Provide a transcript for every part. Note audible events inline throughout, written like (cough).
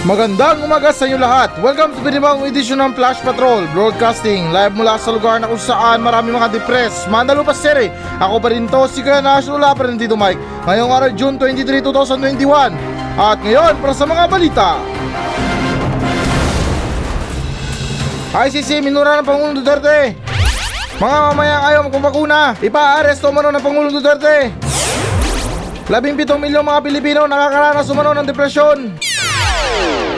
Magandang umaga sa inyo lahat. Welcome to pinibagong edisyon ng Flash Patrol Broadcasting live mula sa lugar na kung saan marami mga depressed. Mandalupa Sere. Ako pa rin to, si Kuya Nash, wala rin dito Mike. Ngayong araw, June 23, 2021. At ngayon, para sa mga balita. ICC, minura ng Pangulong Duterte. Mga mamayang ayaw magpapakuna. Ipa-aresto mano ng Pangulong Duterte. Labing pitong milyong mga Pilipino nakakaranas umano ng depresyon.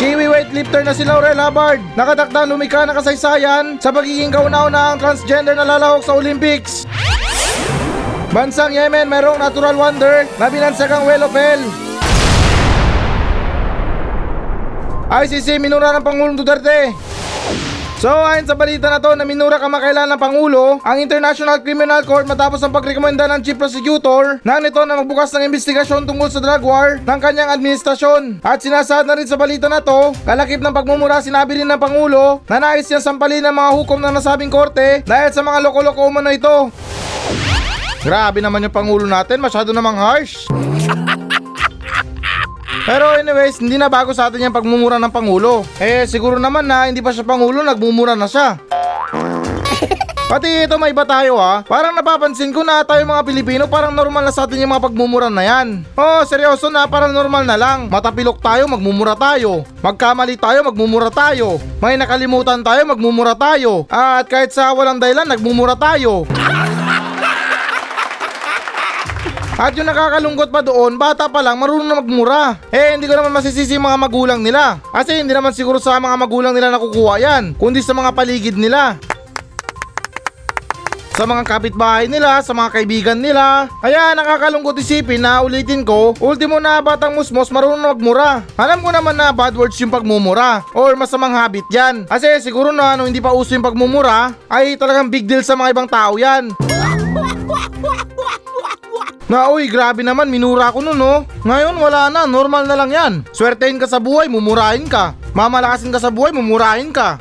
Kiwi weightlifter na si Laurel Hubbard nakatakdang lumika ng kasaysayan sa pagiging kauna-una ang transgender na lalahok sa Olympics. Bansang Yemen mayroong natural wonder na binansakang well of hell. ICC minura ng Pangulong Duterte. So ayon sa balita na to na minura kamakailan ng Pangulo ang International Criminal Court matapos ang pagrekomenda ng Chief Prosecutor na nito na magbukas ng investigasyon tungkol sa drug war ng kanyang administrasyon. At sinasaad na rin sa balita na to, kalakip ng pagmumura sinabi rin ng Pangulo na nais niya sampalin ng mga hukom ng nasabing korte dahil sa mga loko-loko umano ito. Grabe naman yung Pangulo natin, masyado namang harsh. Pero anyways, hindi na bago sa atin yung pagmumura ng Pangulo. Eh, siguro naman na hindi pa siya Pangulo, nagmumura na siya. Pati ito may iba tayo ha. Parang napapansin ko na tayo mga Pilipino parang normal na sa atin yung mga pagmumura na yan. Oh, seryoso na parang normal na lang. Matapilok tayo, magmumura tayo. Magkamali tayo, magmumura tayo. May nakalimutan tayo, magmumura tayo. At kahit sa walang dahilan, nagmumura tayo. At yung nakakalungkot pa doon, bata pa lang, marunong na magmura. Eh, hindi ko naman masisisi mga magulang nila. Kasi hindi naman siguro sa mga magulang nila nakukuha yan, kundi sa mga paligid nila. Sa mga kapitbahay nila, sa mga kaibigan nila. Kaya nakakalungkot isipin na ulitin ko, ultimo na batang musmos marunong magmura. Alam ko naman na bad words yung pagmumura or masamang habit yan. Kasi siguro na nung hindi pa uso yung pagmumura, ay talagang big deal sa mga ibang tao yan. (laughs) Na uy, grabe naman, minura ko nun no. Ngayon wala na, normal na lang yan. Swertein ka sa buhay, mumurahin ka. Mamalakasin ka sa buhay, mumurahin ka.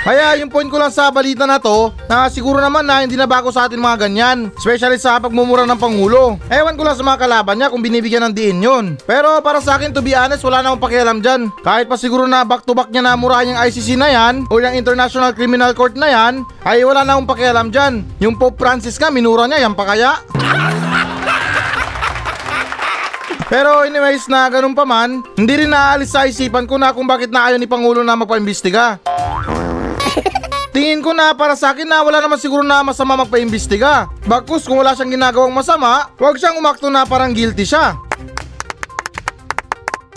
Kaya yung point ko lang sa balita na to, na siguro naman na hindi na bago sa atin mga ganyan. Especially sa pagmumura ng Pangulo. Ewan ko lang sa mga kalaban niya kung binibigyan ng diin yun. Pero para sa akin to be honest, wala na akong pakialam dyan. Kahit pa siguro na back to back niya na murahan yung ICC na yan, o yung International Criminal Court na yan, ay wala na akong pakialam dyan. Yung Pope Francis nga, minura niya, yan pa kaya? Pero anyways na ganun pa man, hindi rin naaalis sa isipan ko na kung bakit na ayaw ni Pangulo na magpaimbestiga. Tingin ko na para sa akin na wala naman siguro na masama magpaimbestiga. Bagkus kung wala siyang ginagawang masama, huwag siyang umakto na parang guilty siya.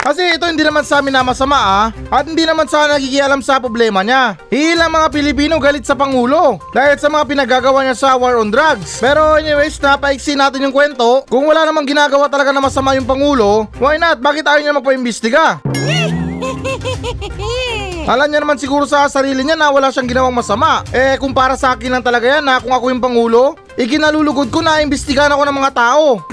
Kasi ito hindi naman sa amin na masama ah, at hindi naman sa nagigialam sa problema niya. Ilang mga Pilipino galit sa Pangulo dahil sa mga pinagagawa niya sa war on drugs. Pero anyways, napaiksi natin yung kwento. Kung wala namang ginagawa talaga na masama yung Pangulo, why not? Bakit ayaw niya magpaimbestiga? (laughs) Alam niya naman siguro sa sarili niya na wala siyang ginawang masama. Eh kung para sa akin lang talaga yan na kung ako yung Pangulo, ikinalulugod ko na imbestigahan ako ng mga tao. (laughs)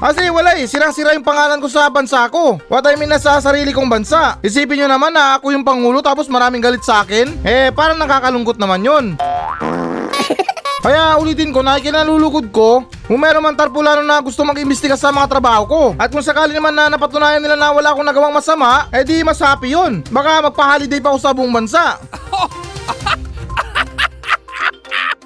Kasi wala eh, sirang-sira yung pangalan ko sa bansa ko. What I mean na sa sarili kong bansa. Isipin nyo naman na ako yung pangulo tapos maraming galit sa akin. Eh, parang nakakalungkot naman yun. (laughs) Kaya ulitin ko na ikinalulugod ko kung meron man tarpulano na gusto mag-imbestiga sa mga trabaho ko. At kung sakali naman na napatunayan nila na wala akong nagawang masama, eh di mas happy yun. Baka magpa-holiday pa ako sa buong bansa. (laughs)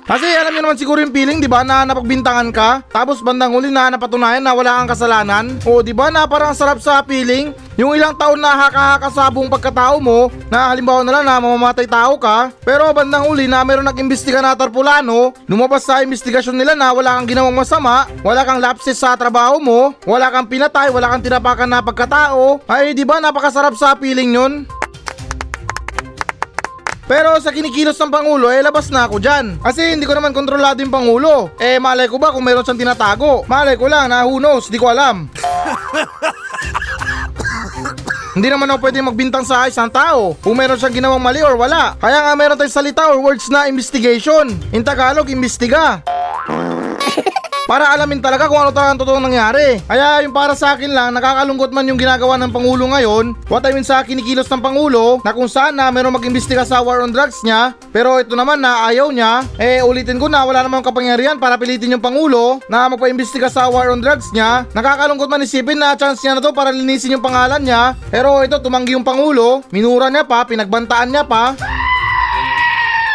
Kasi alam niyo naman siguro yung feeling, di ba, na napagbintangan ka, tapos bandang huli na napatunayan na wala kang kasalanan. O di ba na parang sarap sa feeling, yung ilang taon na haka-haka sa buong pagkatao mo, na halimbawa na lang na mamamatay tao ka, pero bandang huli na meron nag-imbestiga na tarpulano, lumabas sa investigasyon nila na wala kang ginawang masama, wala kang lapses sa trabaho mo, wala kang pinatay, wala kang tinapakan na pagkatao, ay di ba napakasarap sa feeling yun? Pero sa kinikilos ng Pangulo, eh labas na ako dyan. Kasi hindi ko naman kontrolado yung Pangulo. Eh malay ko ba kung meron siyang tinatago? Malay ko lang na who knows, di ko alam. (laughs) Hindi naman ako pwede magbintang sa isang tao kung meron siyang ginawang mali or wala. Kaya nga meron tayong salita or words na investigation. In Tagalog, imbestiga. (laughs) para alamin talaga kung ano talaga ang totoong nangyari. Kaya yung para sa akin lang, nakakalungkot man yung ginagawa ng Pangulo ngayon, what I mean sa kinikilos ng Pangulo, na kung saan na meron mag-imbestiga sa war on drugs niya, pero ito naman na ayaw niya, eh ulitin ko na wala namang kapangyarihan para pilitin yung Pangulo na magpa-imbestiga sa war on drugs niya. Nakakalungkot man isipin na chance niya na to para linisin yung pangalan niya, pero ito tumanggi yung Pangulo, minura niya pa, pinagbantaan niya pa,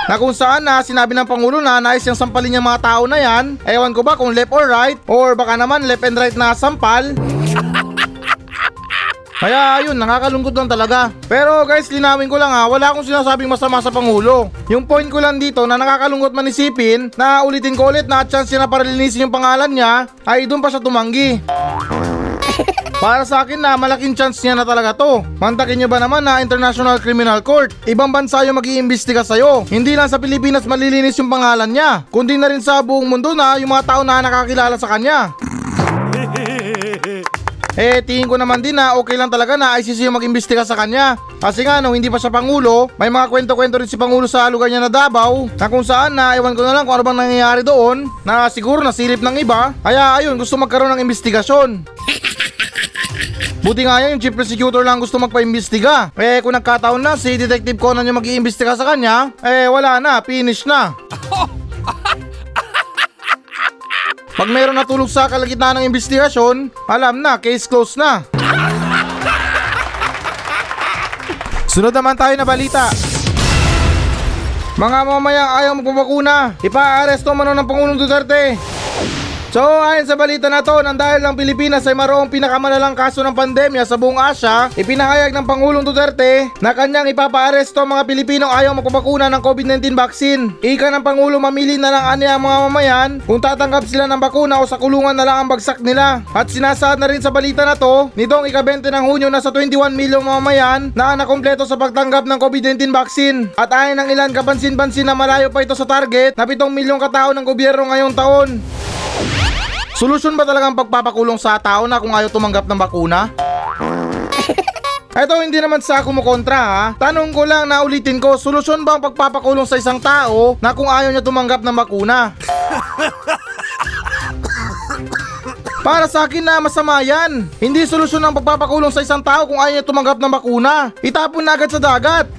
na kung saan na sinabi ng Pangulo na nais niyang sampalin yung mga tao na yan, ewan ko ba kung left or right, or baka naman left and right na sampal. (laughs) Kaya ayun, nakakalungkot lang talaga. Pero guys, linawin ko lang ha, wala akong sinasabing masama sa Pangulo. Yung point ko lang dito na nakakalungkot man isipin na ulitin ko ulit na chance niya na para linisin yung pangalan niya, ay doon pa siya tumanggi. Para sa akin na malaking chance niya na talaga to. Mantakin niyo ba naman na International Criminal Court? Ibang bansa yung mag-iimbestiga sa'yo. Hindi lang sa Pilipinas malilinis yung pangalan niya, kundi na rin sa buong mundo na yung mga tao na nakakilala sa kanya. (laughs) Eh, tingin ko naman din na okay lang talaga na ICC yung mag-imbestiga sa kanya. Kasi nga, nung hindi pa siya Pangulo, may mga kwento-kwento rin si Pangulo sa lugar niya na Davao, na kung saan na ewan ko na lang kung ano bang nangyayari doon, na siguro nasilip ng iba. Kaya ayun, gusto magkaroon ng investigasyon. (laughs) Buti nga yan, yung chief prosecutor lang gusto magpa-imbestiga. Eh kung nagkataon na si Detective Conan yung mag-iimbestiga sa kanya, eh wala na, finish na. (laughs) Pag meron natulog sa kalagitnaan ng investigasyon, alam na, case closed na. (laughs) Sunod naman tayo na balita. Mga mamayang ayaw magpapakuna, ipa-aresto mano ng Pangulong Duterte. So ayon sa balita na to, nang dahil ang Pilipinas ay maroong pinakamalalang kaso ng pandemya sa buong Asya, ipinahayag ng Pangulong Duterte na kanyang ipapaaresto ang mga Pilipinong ayaw magpapakuna ng COVID-19 vaccine. Ika ng Pangulo mamili na lang aniya ang mga mamayan kung tatanggap sila ng bakuna o sa kulungan na lang ang bagsak nila. At sinasaad na rin sa balita na to, nitong ika-20 ng Hunyo na sa 21 milyong mamamayan na nakompleto sa pagtanggap ng COVID-19 vaccine. At ayon ng ilan kapansin-pansin na malayo pa ito sa target na 7 milyong katao ng gobyerno ngayong taon. Solusyon ba talagang pagpapakulong sa tao na kung ayaw tumanggap ng bakuna? Eto hindi naman sa kumukontra ha. Tanong ko lang na ulitin ko, solusyon ba ang pagpapakulong sa isang tao na kung ayaw niya tumanggap ng bakuna? Para sa akin na masama yan. Hindi solusyon ang pagpapakulong sa isang tao kung ayaw niya tumanggap ng bakuna. Itapon na agad sa dagat.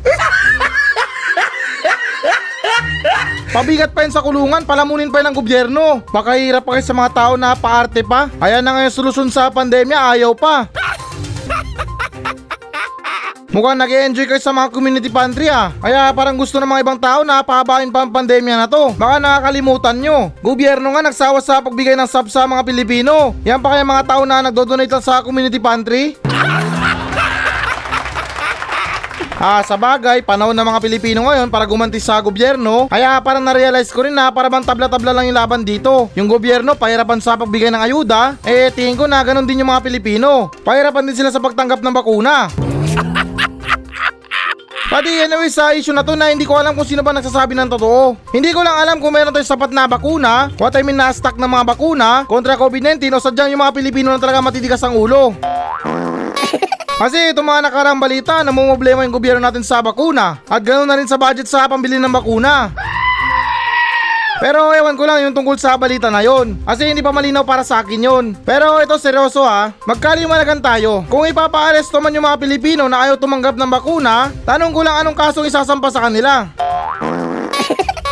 Pabigat pa yun sa kulungan, palamunin pa yun ng gobyerno. Baka hirap pa kayo sa mga tao na paarte pa. Ayan na nga yung solusyon sa pandemya, ayaw pa. (laughs) Mukhang nag enjoy kayo sa mga community pantry ah. Kaya parang gusto ng mga ibang tao na pahabain pa ang pandemya na to. Baka nakakalimutan nyo. Gobyerno nga nagsawa sa pagbigay ng sub sa mga Pilipino. Yan pa kaya mga tao na nagdodonate lang sa community pantry? Ah, sa bagay, panahon ng mga Pilipino ngayon para gumanti sa gobyerno, kaya parang na-realize ko rin na para bang tabla-tabla lang yung laban dito. Yung gobyerno, pahirapan sa pagbigay ng ayuda, eh tingin ko na ganun din yung mga Pilipino. Pahirapan din sila sa pagtanggap ng bakuna. (laughs) Pati anyway sa issue na to na hindi ko alam kung sino ba nagsasabi ng totoo. Hindi ko lang alam kung meron tayong sapat na bakuna, what I mean na stock ng mga bakuna kontra COVID-19 o sadyang yung mga Pilipino na talaga matitigas ang ulo. Kasi itong mga nakarang balita, namumblema yung gobyerno natin sa bakuna at ganoon na rin sa budget sa pambili ng bakuna. Pero ewan ko lang yung tungkol sa balita na yon. Kasi hindi pa malinaw para sa akin yon. Pero ito seryoso ha, magkalimalagan tayo. Kung ipapaaresto man yung mga Pilipino na ayaw tumanggap ng bakuna, tanong ko lang anong kasong isasampa sa kanila.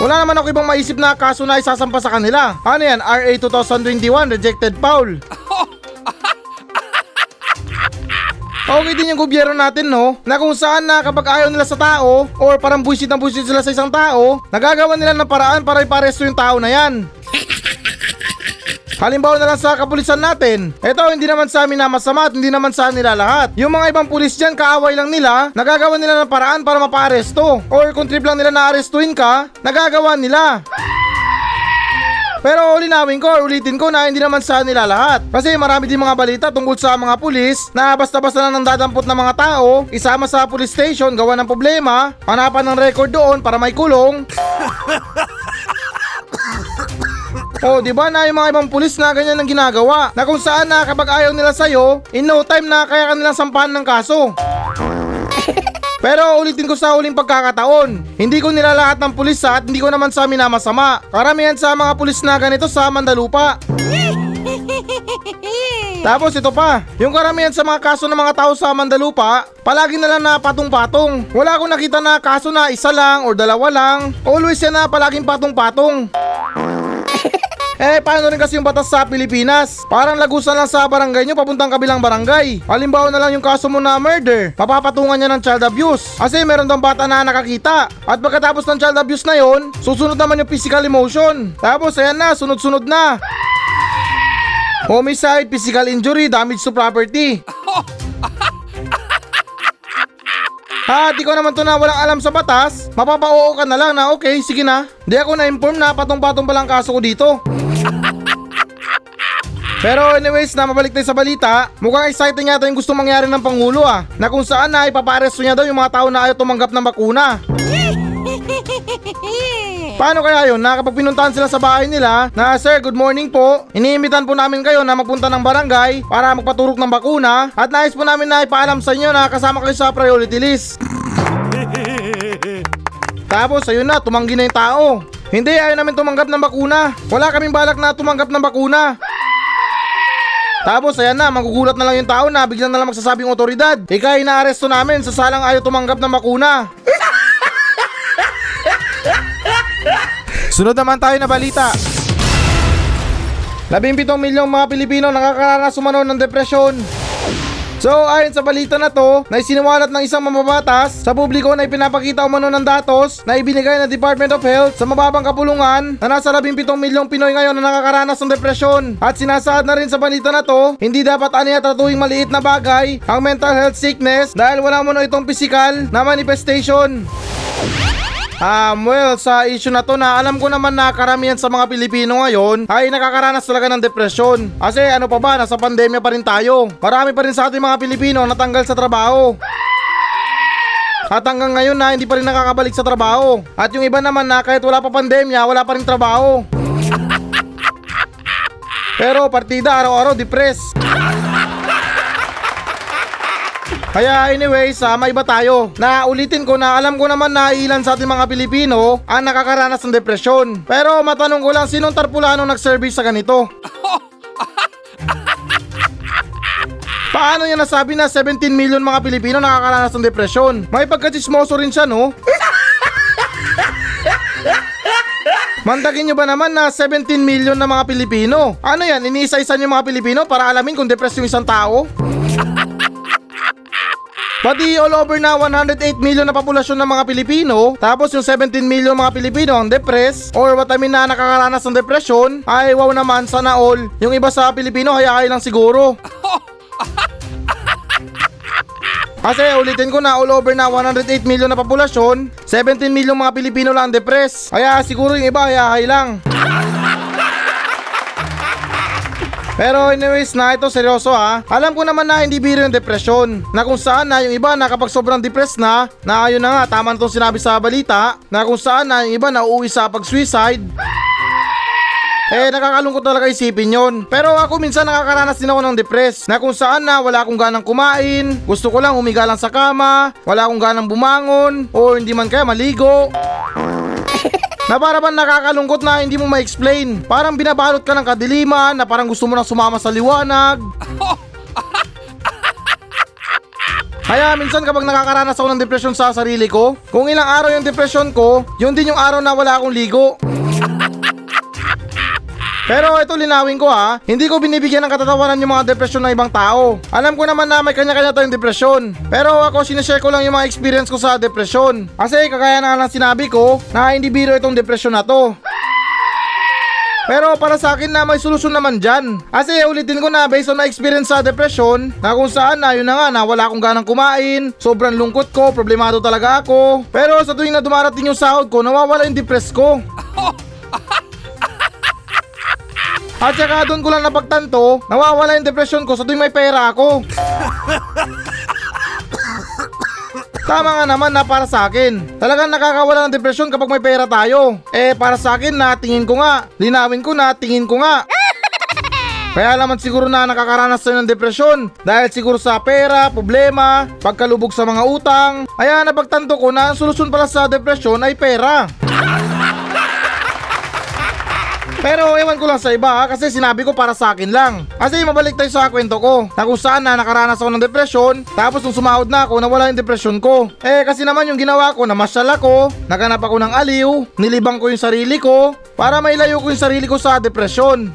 Wala naman ako ibang maisip na kaso na isasampa sa kanila. Ano yan? RA 2021, rejected foul. (laughs) Okay din yung gobyerno natin no, na kung saan na kapag ayaw nila sa tao or parang buisit na buisit sila sa isang tao, nagagawa nila ng paraan para iparesto yung tao na yan. Halimbawa na lang sa kapulisan natin. Ito hindi naman sa amin na masama at hindi naman sa nila lahat. Yung mga ibang pulis dyan, kaaway lang nila, nagagawa nila ng paraan para mapaaresto. Or kung trip lang nila na arestuin ka, nagagawa nila. Pero linawin ko, ulitin ko na hindi naman sa nila lahat. Kasi marami din mga balita tungkol sa mga pulis na basta-basta lang nang dadampot ng mga tao, isama sa police station, gawa ng problema, hanapan ng record doon para may kulong. (coughs) Oh, di ba na yung mga ibang pulis na ganyan ang ginagawa? Na kung saan na kapag ayaw nila sa'yo, in no time na kaya ka nilang sampahan ng kaso. Pero ulitin ko sa huling pagkakataon, hindi ko nilalahat ng pulis at hindi ko naman sa minamasama. Karamihan sa mga pulis na ganito sa Mandalupa. (laughs) Tapos ito pa, yung karamihan sa mga kaso ng mga tao sa Mandalupa, palagi na lang na patong-patong. Wala akong nakita na kaso na isa lang or dalawa lang. Always yan na palaging patong-patong. Eh, paano rin kasi yung batas sa Pilipinas? Parang lagusan lang sa barangay nyo papuntang kabilang barangay. Halimbawa na lang yung kaso mo na murder, papapatungan niya ng child abuse. Kasi meron daw bata na nakakita. At pagkatapos ng child abuse na yon, susunod naman yung physical emotion. Tapos ayan na, sunod-sunod na. Homicide, physical injury, damage to property. Ha, di ko naman to na walang alam sa batas. Mapapa-oo ka na lang na okay, sige na. Di ako na-inform na patong-patong palang kaso ko dito. Pero anyways, na mabalik tayo sa balita, mukhang exciting yata yung gusto mangyari ng Pangulo ah, na kung saan na ipaparesto niya daw yung mga tao na ayaw tumanggap ng bakuna. (laughs) Paano kaya yun? Na kapag pinuntahan sila sa bahay nila, na Sir, good morning po. Iniimbitan po namin kayo na magpunta ng barangay para magpaturok ng bakuna at nais po namin na ipaalam sa inyo na kasama kayo sa priority list. (laughs) Tapos ayun na, tumanggi na yung tao. Hindi, ayaw namin tumanggap ng bakuna. Wala kaming balak na tumanggap ng bakuna. Tapos ayan na, magugulat na lang yung tao na biglang na lang magsasabing otoridad. Ika inaaresto namin sa salang ayaw tumanggap ng bakuna. Sunod naman tayo na balita. 17 milyong mga Pilipino nakakaranas umano ng depresyon. So ayon sa balita na to, na isiniwalat ng isang mamabatas sa publiko na ipinapakita umano ng datos na ibinigay ng Department of Health sa mababang kapulungan na nasa 17 milyong Pinoy ngayon na nakakaranas ng depresyon. At sinasaad na rin sa balita na to, hindi dapat aniya tatuwing maliit na bagay ang mental health sickness dahil wala mo itong physical na manifestation. Um, well, sa issue na to na alam ko naman na karamihan sa mga Pilipino ngayon ay nakakaranas talaga ng depresyon. Kasi ano pa ba, nasa pandemya pa rin tayo. Marami pa rin sa ating mga Pilipino natanggal sa trabaho. At hanggang ngayon na hindi pa rin nakakabalik sa trabaho. At yung iba naman na kahit wala pa pandemya, wala pa rin trabaho. (laughs) Pero partida araw-araw depressed. Kaya anyways, uh, may iba tayo. Na ulitin ko na alam ko naman na ilan sa ating mga Pilipino ang nakakaranas ng depresyon. Pero matanong ko lang sinong tarpulano nag-service sa ganito? (laughs) Paano niya nasabi na 17 million mga Pilipino nakakaranas ng depresyon? May pagkachismoso rin siya no? Mandagin nyo ba naman na 17 million na mga Pilipino? Ano yan, iniisa-isa yung mga Pilipino para alamin kung depressed yung isang tao? Pati all over na 108 million na populasyon ng mga Pilipino, tapos yung 17 million mga Pilipino ang depressed, or what I mean na nakakaranas ng depression, ay wow naman, sana all. Yung iba sa Pilipino, hayay lang siguro. (laughs) Kasi ulitin ko na all over na 108 million na populasyon, 17 million mga Pilipino lang depressed. Kaya siguro yung iba hayay lang. Pero anyways na ito seryoso ha. Alam ko naman na hindi biro yung depresyon. Na kung saan na yung iba na kapag sobrang depressed na, na ayun na nga tama na itong sinabi sa balita, na kung saan na yung iba na uuwi sa pag-suicide. Eh nakakalungkot talaga isipin yon. Pero ako minsan nakakaranas din ako ng depress na kung saan na wala akong ganang kumain, gusto ko lang humiga lang sa kama, wala akong ganang bumangon, o hindi man kaya maligo. Na para bang nakakalungkot na hindi mo ma-explain. Parang binabalot ka ng kadiliman na parang gusto mo nang sumama sa liwanag. (laughs) Kaya minsan kapag nakakaranas ako ng depresyon sa sarili ko, kung ilang araw yung depresyon ko, yun din yung araw na wala akong ligo. Pero ito linawin ko ha, hindi ko binibigyan ng katatawanan yung mga depresyon ng ibang tao. Alam ko naman na may kanya-kanya tayong depresyon. Pero ako sinashare ko lang yung mga experience ko sa depresyon. Kasi kagaya na lang sinabi ko na hindi biro itong depresyon na to. Pero para sa akin na may solusyon naman dyan. Kasi ulitin ko na based on my experience sa depression, na kung saan na yun na nga na wala akong ganang kumain, sobrang lungkot ko, problemado talaga ako. Pero sa tuwing na dumarating yung sahod ko, nawawala yung depress ko. (laughs) At saka doon ko lang napagtanto, nawawala yung depression ko sa tuwing may pera ako. Tama nga naman na para sa akin. Talagang nakakawala ng depresyon kapag may pera tayo. Eh para sa akin na tingin ko nga. Linawin ko na tingin ko nga. Kaya naman siguro na nakakaranas tayo ng depresyon dahil siguro sa pera, problema, pagkalubog sa mga utang. Kaya napagtanto ko na ang solusyon pala sa depresyon ay pera. Pero ewan ko lang sa iba ha, kasi sinabi ko para sa akin lang. Kasi mabalik tayo sa kwento ko na kung saan na nakaranas ako ng depresyon tapos nung sumahod na ako nawala yung depresyon ko. Eh kasi naman yung ginawa ko na masyal ako, naganap ako ng aliw, nilibang ko yung sarili ko para mailayo ko yung sarili ko sa depresyon.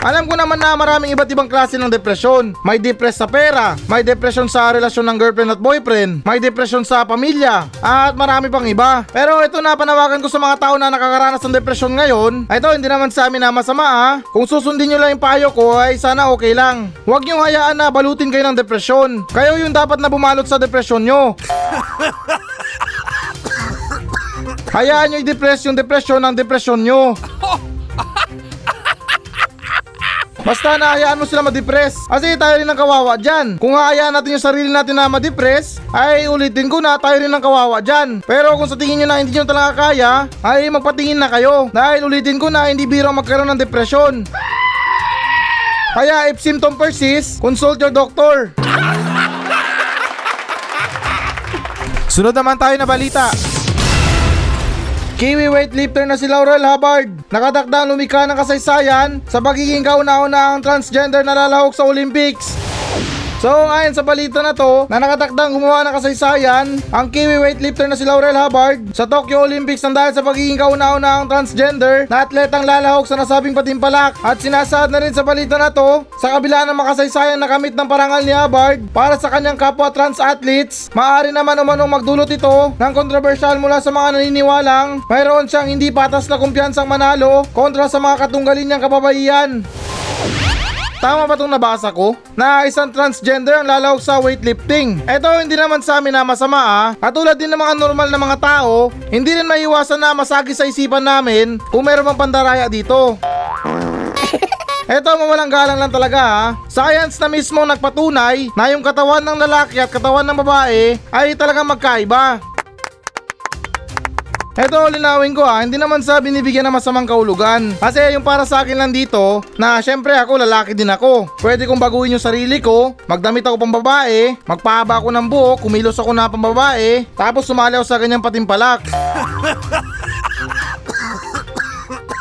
Alam ko naman na maraming iba't ibang klase ng depresyon. May depress sa pera, may depression sa relasyon ng girlfriend at boyfriend, may depression sa pamilya, at marami pang iba. Pero ito na panawagan ko sa mga tao na nakakaranas ng depresyon ngayon. Ito hindi naman sa amin na masama ha. Kung susundin nyo lang yung payo ko ay sana okay lang. Huwag nyo hayaan na balutin kayo ng depresyon. Kayo yung dapat na bumalot sa depresyon nyo. (laughs) Hayaan nyo i-depress yung depresyon ng depresyon nyo. (laughs) Basta nahayaan mo sila ma-depress. Kasi tayo rin ang kawawa dyan. Kung hahayaan natin yung sarili natin na ma-depress, ay ulitin ko na tayo rin ang kawawa dyan. Pero kung sa tingin nyo na hindi nyo talaga kaya, ay magpatingin na kayo. Dahil ulitin ko na hindi biro magkaroon ng depresyon. Kaya if symptom persist, consult your doctor. Sunod naman tayo na balita. Kiwi weightlifter na si Laurel Hubbard. Nakatakdang lumika ng kasaysayan sa pagiging kauna-unahang transgender na lalahok sa Olympics. So ayon sa balita na to, na nakatakdang gumawa ng kasaysayan ang Kiwi weightlifter na si Laurel Hubbard sa Tokyo Olympics nang dahil sa pagiging kauna-unahang transgender na atletang lalahok sa nasabing patimpalak. At sinasaad na rin sa balita na to, sa kabila ng makasaysayan na kamit ng parangal ni Hubbard para sa kanyang kapwa trans athletes, maaari naman umanong magdulot ito ng kontrobersyal mula sa mga naniniwalang mayroon siyang hindi patas na kumpiyansang manalo kontra sa mga katunggalin niyang kababaihan. Tama ba itong nabasa ko? Na isang transgender ang lalawag sa weightlifting. Ito hindi naman sa amin na masama ah. Katulad din ng mga normal na mga tao, hindi rin maiwasan na masagi sa isipan namin kung meron mang pandaraya dito. Eto mawalang galang lang talaga ha. Science na mismo nagpatunay na yung katawan ng lalaki at katawan ng babae ay talagang magkaiba. Eto linawin ko ha, hindi naman sa binibigyan ng masamang kaulugan. Kasi yung para sa akin lang dito, na syempre ako lalaki din ako. Pwede kong baguhin yung sarili ko, magdamit ako pang babae, magpahaba ako ng buhok, kumilos ako na pang babae, tapos sumali ako sa ganyang patimpalak. (laughs)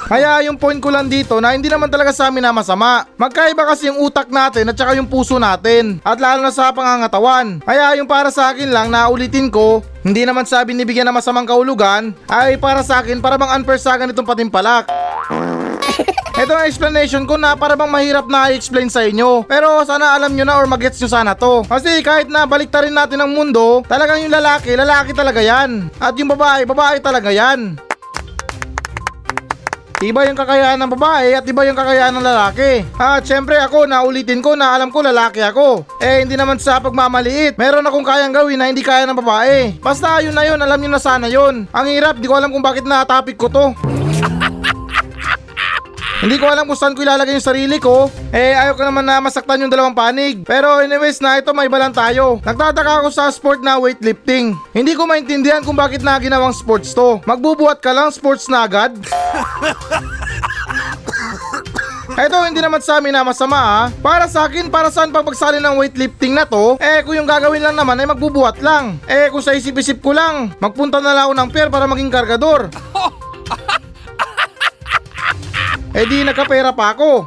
Kaya yung point ko lang dito na hindi naman talaga sa amin na masama. Magkaiba kasi yung utak natin at saka yung puso natin. At lalo na sa pangangatawan. Kaya yung para sa akin lang na ulitin ko, hindi naman sabi nibigyan ng masamang kaulugan, ay para sa akin para bang unfair sa ganitong patimpalak. (laughs) Ito ang explanation ko na para bang mahirap na i-explain sa inyo. Pero sana alam nyo na or magets nyo sana to. Kasi kahit na baliktarin natin ang mundo, talagang yung lalaki, lalaki talaga yan. At yung babae, babae talaga yan. Iba yung kakayahan ng babae at iba yung kakayahan ng lalaki. At syempre ako, naulitin ko na alam ko lalaki ako. Eh hindi naman sa pagmamaliit. Meron akong kayang gawin na hindi kaya ng babae. Basta yun na yun, alam nyo na sana yun. Ang hirap, di ko alam kung bakit na topic ko to. Hindi ko alam kung saan ko ilalagay yung sarili ko. Eh, ayaw ko naman na masaktan yung dalawang panig. Pero anyways na ito, may iba lang tayo. Nagtataka ako sa sport na weightlifting. Hindi ko maintindihan kung bakit na ginawang sports to. Magbubuhat ka lang, sports na agad. (laughs) Ito hindi naman sa amin na masama ha. Para sa akin, para saan pag pagsali ng weightlifting na to, eh kung yung gagawin lang naman ay magbubuhat lang. Eh kung sa isip-isip ko lang, magpunta na lang ako ng pier para maging kargador. (laughs) Eh di nagkapera pa ako.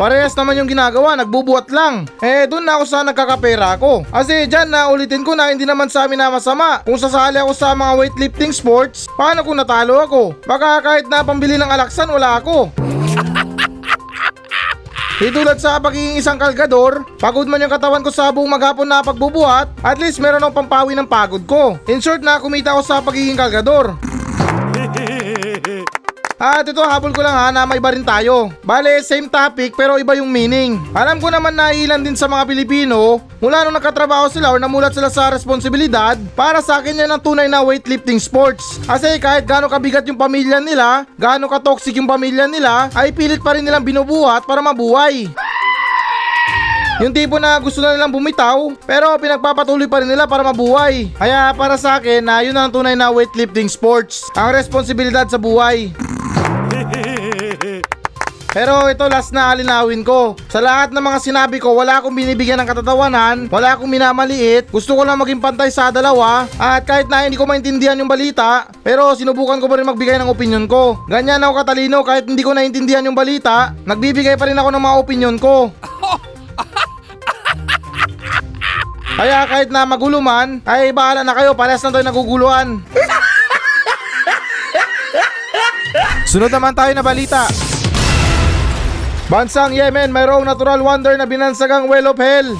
Parehas naman yung ginagawa, nagbubuhat lang. Eh, doon na ako sa nagkakapera ako. Kasi dyan na ulitin ko na hindi naman sa amin na masama. Kung sasali ako sa mga weightlifting sports, paano kung natalo ako? Baka kahit na pambili ng alaksan, wala ako. (laughs) Di sa pagiging isang kalgador, pagod man yung katawan ko sa buong maghapon na pagbubuhat, at least meron akong pampawi ng pagod ko. In short na kumita ako sa pagiging kalgador. At ito habol ko lang ha na may iba rin tayo. Bale, same topic pero iba yung meaning. Alam ko naman na ilan din sa mga Pilipino mula nung nakatrabaho sila or namulat sila sa responsibilidad para sa akin yan ang tunay na weightlifting sports. Kasi kahit gaano kabigat yung pamilya nila, gaano ka-toxic yung pamilya nila, ay pilit pa rin nilang binubuhat para mabuhay. Yung tipo na gusto na nilang bumitaw, pero pinagpapatuloy pa rin nila para mabuhay. Kaya para sa akin na yun ang tunay na weightlifting sports. Ang responsibilidad sa buhay. Pero ito last na alinawin ko. Sa lahat ng mga sinabi ko, wala akong binibigyan ng katatawanan, wala akong minamaliit, gusto ko lang maging pantay sa dalawa, at kahit na hindi ko maintindihan yung balita, pero sinubukan ko pa rin magbigay ng opinion ko. Ganyan ako katalino kahit hindi ko naintindihan yung balita, nagbibigay pa rin ako ng mga opinion ko. Kaya kahit na magulo man, ay bahala na kayo, parehas na tayo naguguluhan. Sunod naman tayo na balita. Bansang Yemen, mayroong natural wonder na binansagang well of hell.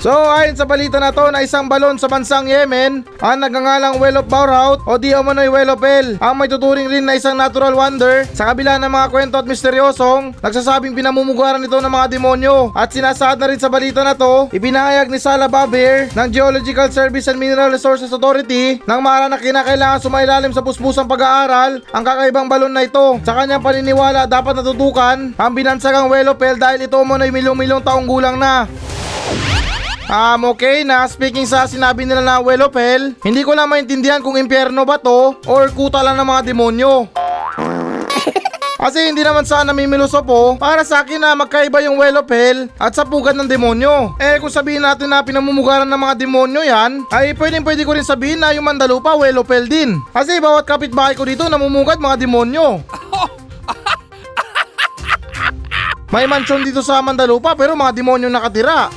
So ayon sa balita na to na isang balon sa bansang Yemen ang nagngangalang Well of Bauraut o di umano'y Well of Hell ang may tuturing rin na isang natural wonder sa kabila ng mga kwento at misteryosong nagsasabing pinamumugaran ito ng mga demonyo. At sinasaad na rin sa balita na to ipinahayag ni Sala Babir ng Geological Service and Mineral Resources Authority nang maara na kinakailangan sumailalim sa puspusang pag-aaral ang kakaibang balon na ito. Sa kanyang paniniwala dapat natutukan ang binansagang Well of Hell dahil ito umano'y milyong-milyong taong gulang na Um, okay na, speaking sa sinabi nila na well of hell, hindi ko lang maintindihan kung impyerno ba to or kuta lang ng mga demonyo. Kasi hindi naman sana mimiluso po para sa akin na magkaiba yung well of hell at sapugan ng demonyo. Eh kung sabihin natin na pinamumugaran ng mga demonyo yan, ay pwedeng pwede ko rin sabihin na yung Mandalupa well of hell din. Kasi bawat kapitbahay ko dito namumugad mga demonyo. (laughs) May mansyon dito sa Mandalupa pero mga demonyo nakatira.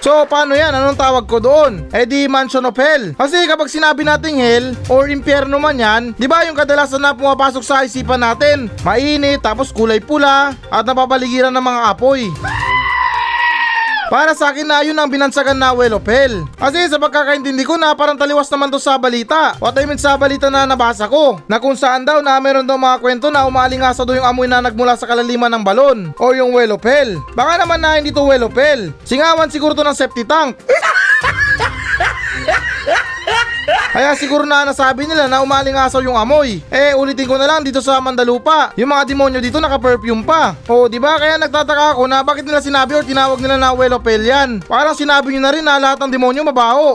So paano yan? Anong tawag ko doon? Eh di Mansion of Hell. Kasi kapag sinabi nating hell or impyerno man yan, di ba yung kadalasan na pumapasok sa isipan natin? Mainit, tapos kulay pula, at napapaligiran ng mga apoy. Para sa akin na yun ang binansagan na well of hell. Kasi sa pagkakaintindi ko na parang taliwas naman to sa balita. What I mean sa balita na nabasa ko. Na kung saan daw na meron daw mga kwento na umalingasa daw yung amoy na nagmula sa kalaliman ng balon. O yung well of hell. Baka naman na hindi to well of hell. Singawan siguro to ng septic tank. (laughs) Kaya siguro na nasabi nila na umalingasaw yung amoy. Eh ulitin ko na lang dito sa Mandalupa. Yung mga demonyo dito naka-perfume pa. O di ba kaya nagtataka ako na bakit nila sinabi or tinawag nila na yan. Parang sinabi nyo na rin na lahat ng demonyo mabaho.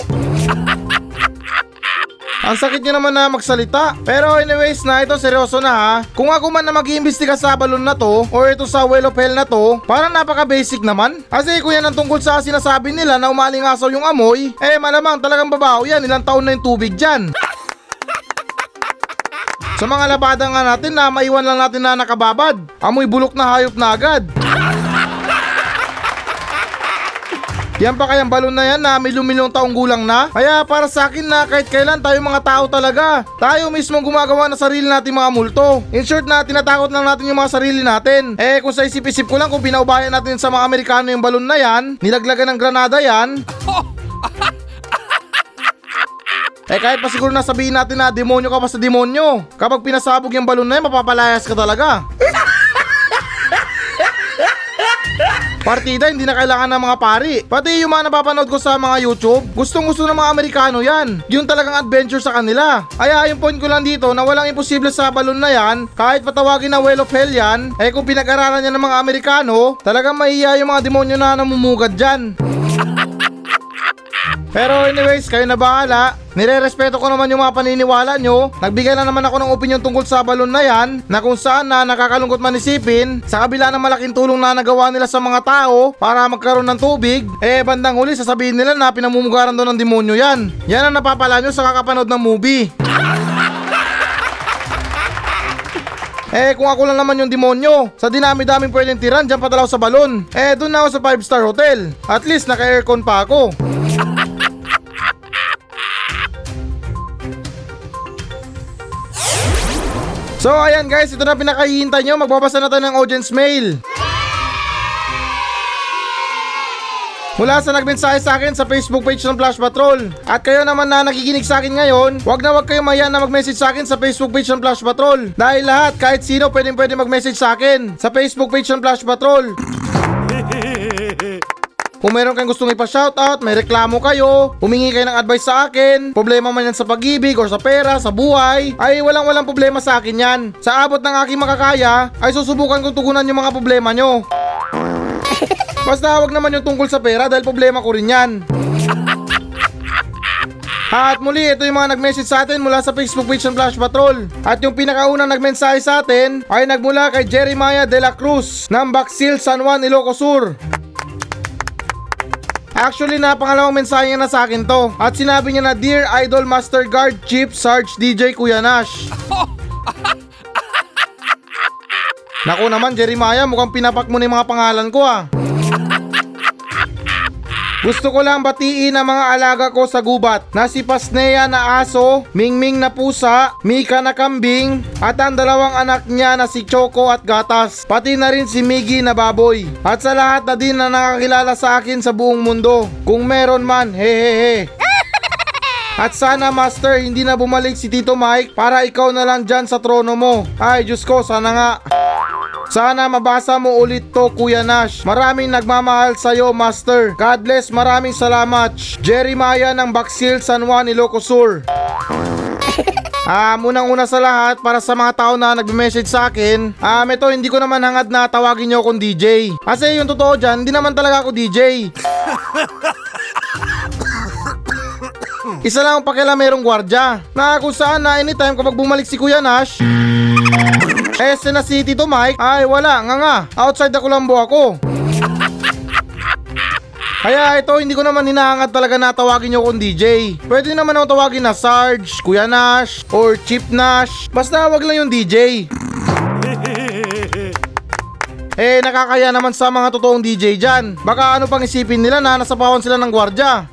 Ang sakit nyo naman na magsalita. Pero anyways na ito seryoso na ha. Kung ako man na mag-iimbestiga sa balon na to or ito sa well of hell na to, parang napaka basic naman. Kasi kung yan ang tungkol sa sinasabi nila na umalingasaw yung amoy, eh malamang talagang babaho yan. Ilang taon na yung tubig dyan. Sa mga labada nga natin na maiwan lang natin na nakababad. Amoy bulok na hayop na agad. Yan pa kayang balon na yan na milyong-milyong taong gulang na? Kaya para sa akin na kahit kailan tayo mga tao talaga. Tayo mismo gumagawa ng sarili natin mga multo. In short na tinatakot lang natin yung mga sarili natin. Eh kung sa isip-isip ko lang kung pinaubayan natin sa mga Amerikano yung balon na yan, nilaglagan ng granada yan, (laughs) Eh kahit pa siguro nasabihin natin na demonyo ka pa sa demonyo. Kapag pinasabog yung balon na yan, mapapalayas ka talaga. Partida, hindi na kailangan ng mga pari. Pati yung mga napapanood ko sa mga YouTube, gustong gusto ng mga Amerikano yan. Yung talagang adventure sa kanila. Kaya yung point ko lang dito na walang imposible sa balon na yan, kahit patawagin na well of hell yan, eh kung pinag-aralan niya ng mga Amerikano, talagang mahiya yung mga demonyo na namumugad dyan. Pero anyways, kayo na bahala. Nire-respeto ko naman yung mga paniniwala nyo. Nagbigay na naman ako ng opinion tungkol sa balon na yan na kung saan na nakakalungkot man isipin sa kabila ng malaking tulong na nagawa nila sa mga tao para magkaroon ng tubig, eh bandang huli sasabihin nila na pinamumugaran doon ng demonyo yan. Yan ang napapala nyo sa kakapanood ng movie. (laughs) Eh kung ako lang naman yung demonyo, sa dinami-daming pwedeng tiran, dyan padalaw sa balon. Eh doon na ako sa 5 star hotel. At least naka-aircon pa ako. So ayan guys, ito na pinakahihintay nyo. Magbabasa na tayo ng audience mail. Mula sa nagmensahe sa akin sa Facebook page ng Flash Patrol. At kayo naman na nakikinig sa akin ngayon, wag na wag kayong mahiya na mag-message sa akin sa Facebook page ng Flash Patrol. Dahil lahat, kahit sino pwedeng pwede mag-message sa akin sa Facebook page ng Flash Patrol. Kung meron kayong gustong ipa-shoutout, may reklamo kayo, humingi kayo ng advice sa akin, problema man yan sa pag-ibig or sa pera, sa buhay, ay walang walang problema sa akin yan. Sa abot ng aking makakaya, ay susubukan kong tugunan yung mga problema nyo. (laughs) Basta wag naman yung tungkol sa pera dahil problema ko rin yan. At muli, ito yung mga nag-message sa atin mula sa Facebook page ng Flash Patrol. At yung pinakaunang nagmensahe sa atin ay nagmula kay Jeremiah De La Cruz ng Baksil, San Juan, Ilocos Sur. Actually, napangalawang mensahe niya na sa akin to. At sinabi niya na, Dear Idol Master Guard Chief Sarge DJ Kuya Nash. (laughs) Naku naman, Jeremiah, mukhang pinapak mo na yung mga pangalan ko ah. Gusto ko lang batiin ang mga alaga ko sa gubat na si Pasnea na aso, Mingming na pusa, Mika na kambing, at ang dalawang anak niya na si Choco at Gatas, pati na rin si Miggy na baboy. At sa lahat na din na nakakilala sa akin sa buong mundo, kung meron man, hehehe. (laughs) At sana master hindi na bumalik si Tito Mike para ikaw na lang dyan sa trono mo. Ay Diyos ko sana nga. Sana mabasa mo ulit to Kuya Nash. Maraming nagmamahal sa'yo Master. God bless maraming salamat. Jeremiah ng Baksil San Juan Ilocos Sur. (laughs) Ah, munang-una sa lahat para sa mga tao na nagme-message sa akin, ah, ito hindi ko naman hangad na tawagin niyo akong DJ. Kasi yung totoo dyan, hindi naman talaga ako DJ. (laughs) Isa lang ang pakialam merong gwardya na kung saan na anytime kapag bumalik si Kuya Nash, eh na si Tito Mike, ay wala nga nga, outside the Colombo ako. Kaya ito hindi ko naman hinahangat talaga na tawagin niyo akong DJ. Pwede naman ako tawagin na Sarge, Kuya Nash, or Chief Nash. Basta wag lang yung DJ. (laughs) Eh nakakaya naman sa mga totoong DJ dyan. Baka ano pang isipin nila na nasa pawan sila ng gwardya.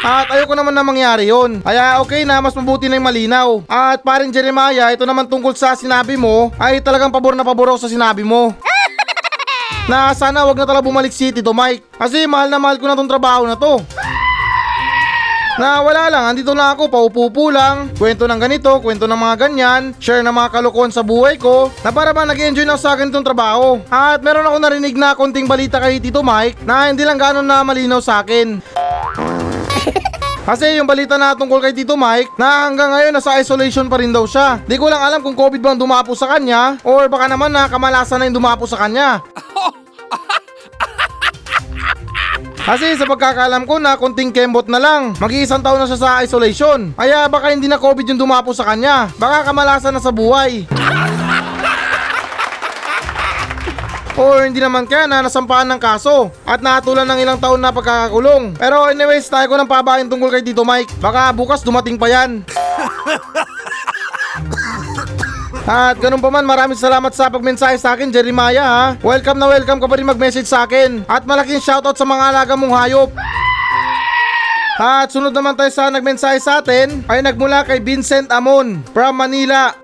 At ayoko naman na mangyari yon. Kaya okay na, mas mabuti na yung malinaw. At paring Jeremiah, ito naman tungkol sa sinabi mo, ay talagang pabor na pabor ako sa sinabi mo. na sana wag na talaga bumalik si Tito Mike. Kasi mahal na mahal ko na tong trabaho na to. Na wala lang, andito lang ako, paupupo lang, kwento ng ganito, kwento ng mga ganyan, share ng mga kalokohan sa buhay ko, na para ba nag-enjoy na sa akin itong trabaho. At meron ako narinig na konting balita kay Tito Mike na hindi lang gano'n na malinaw sa akin. Kasi yung balita na tungkol kay Tito Mike na hanggang ngayon nasa isolation pa rin daw siya. Di ko lang alam kung COVID bang dumapo sa kanya or baka naman na kamalasan na yung dumapo sa kanya. (laughs) Kasi sa pagkakalam ko na konting kembot na lang, mag-iisang taon na siya sa isolation. Kaya baka hindi na COVID yung dumapo sa kanya. Baka kamalasan na sa buhay. (laughs) Or hindi naman kaya na nasampahan ng kaso at nakatulan ng ilang taon na pagkakakulong. Pero anyways, tayo ko ng pabahin tungkol kay Tito Mike. Baka bukas dumating pa yan. (laughs) At ganun pa man, maraming salamat sa pagmensahe sa akin, Jeremiah ha. Welcome na welcome ka pa rin mag-message sa akin. At malaking shoutout sa mga alaga mong hayop. At sunod naman tayo sa nagmensahe sa atin ay nagmula kay Vincent Amon from Manila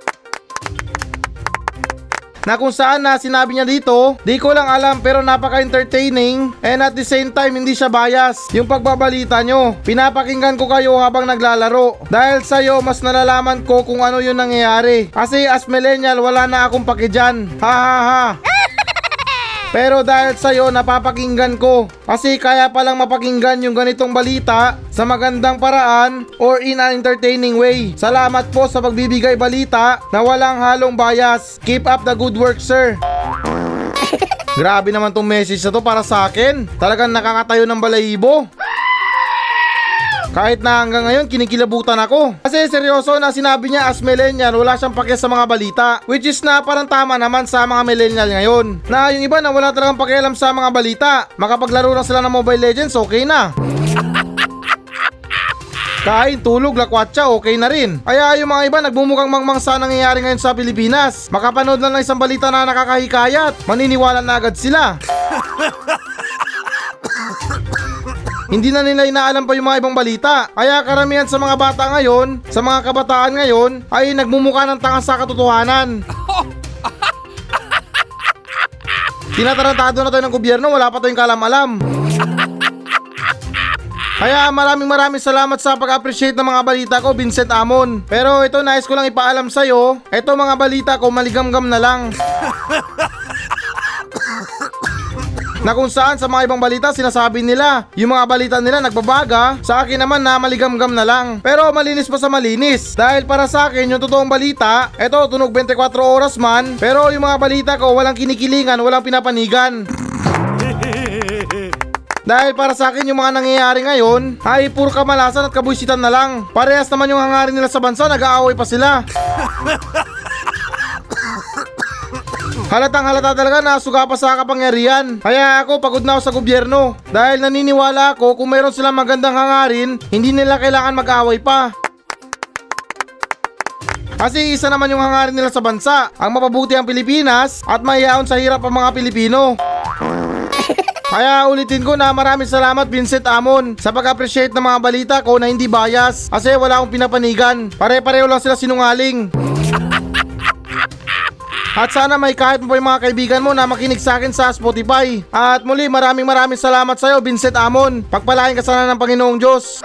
na kung saan na sinabi niya dito, di ko lang alam pero napaka-entertaining and at the same time hindi siya bias. Yung pagbabalita nyo, pinapakinggan ko kayo habang naglalaro. Dahil sa'yo, mas nalalaman ko kung ano yung nangyayari. Kasi as millennial, wala na akong pakidyan. Ha ha ha. Pero dahil sa'yo, napapakinggan ko. Kasi kaya palang mapakinggan yung ganitong balita sa magandang paraan or in an entertaining way. Salamat po sa pagbibigay balita na walang halong bias. Keep up the good work, sir. (laughs) Grabe naman tong message na to para sa akin. Talagang nakakatayo ng balahibo. Kahit na hanggang ngayon kinikilabutan ako. Kasi seryoso na sinabi niya as millennial wala siyang pakialam sa mga balita. Which is na parang tama naman sa mga millennial ngayon. Na yung iba na wala talagang pakialam sa mga balita. Makapaglaro lang sila ng Mobile Legends okay na. (laughs) Kain, tulog, lakwatsa, okay na rin. Kaya yung mga iba nagmumukhang mangmang sa nangyayari ngayon sa Pilipinas. Makapanood lang ng isang balita na nakakahikayat. Maniniwala na agad sila. (laughs) Hindi na nila inaalam pa yung mga ibang balita. Kaya karamihan sa mga bata ngayon, sa mga kabataan ngayon, ay nagmumukha ng tanga sa katotohanan. (laughs) Tinatarantado na tayo ng gobyerno, wala pa tayong kalam-alam. Kaya maraming maraming salamat sa pag-appreciate ng mga balita ko, Vincent Amon. Pero ito, nais ko lang ipaalam sa'yo, ito mga balita ko, maligamgam na lang. (laughs) na kung saan sa mga ibang balita sinasabi nila yung mga balita nila nagbabaga sa akin naman na maligamgam na lang pero malinis pa sa malinis dahil para sa akin yung totoong balita eto tunog 24 oras man pero yung mga balita ko walang kinikilingan walang pinapanigan (laughs) Dahil para sa akin yung mga nangyayari ngayon ay puro kamalasan at kabuisitan na lang. Parehas naman yung hangarin nila sa bansa, nag-aaway pa sila. (laughs) Halatang halata talaga na suga pa sa kapangyarihan. Kaya ako pagod na ako sa gobyerno. Dahil naniniwala ako kung meron silang magandang hangarin, hindi nila kailangan mag-away pa. Kasi isa naman yung hangarin nila sa bansa, ang mapabuti ang Pilipinas at mahihaon sa hirap ang mga Pilipino. Kaya ulitin ko na maraming salamat Vincent Amon sa pag-appreciate ng mga balita ko na hindi bias kasi wala akong pinapanigan. Pare-pareho lang sila sinungaling. At sana may kahit mo pa yung mga kaibigan mo na makinig sa akin sa Spotify. At muli maraming maraming salamat sa iyo Vincent Amon. Pagpalain ka sana ng Panginoong Diyos.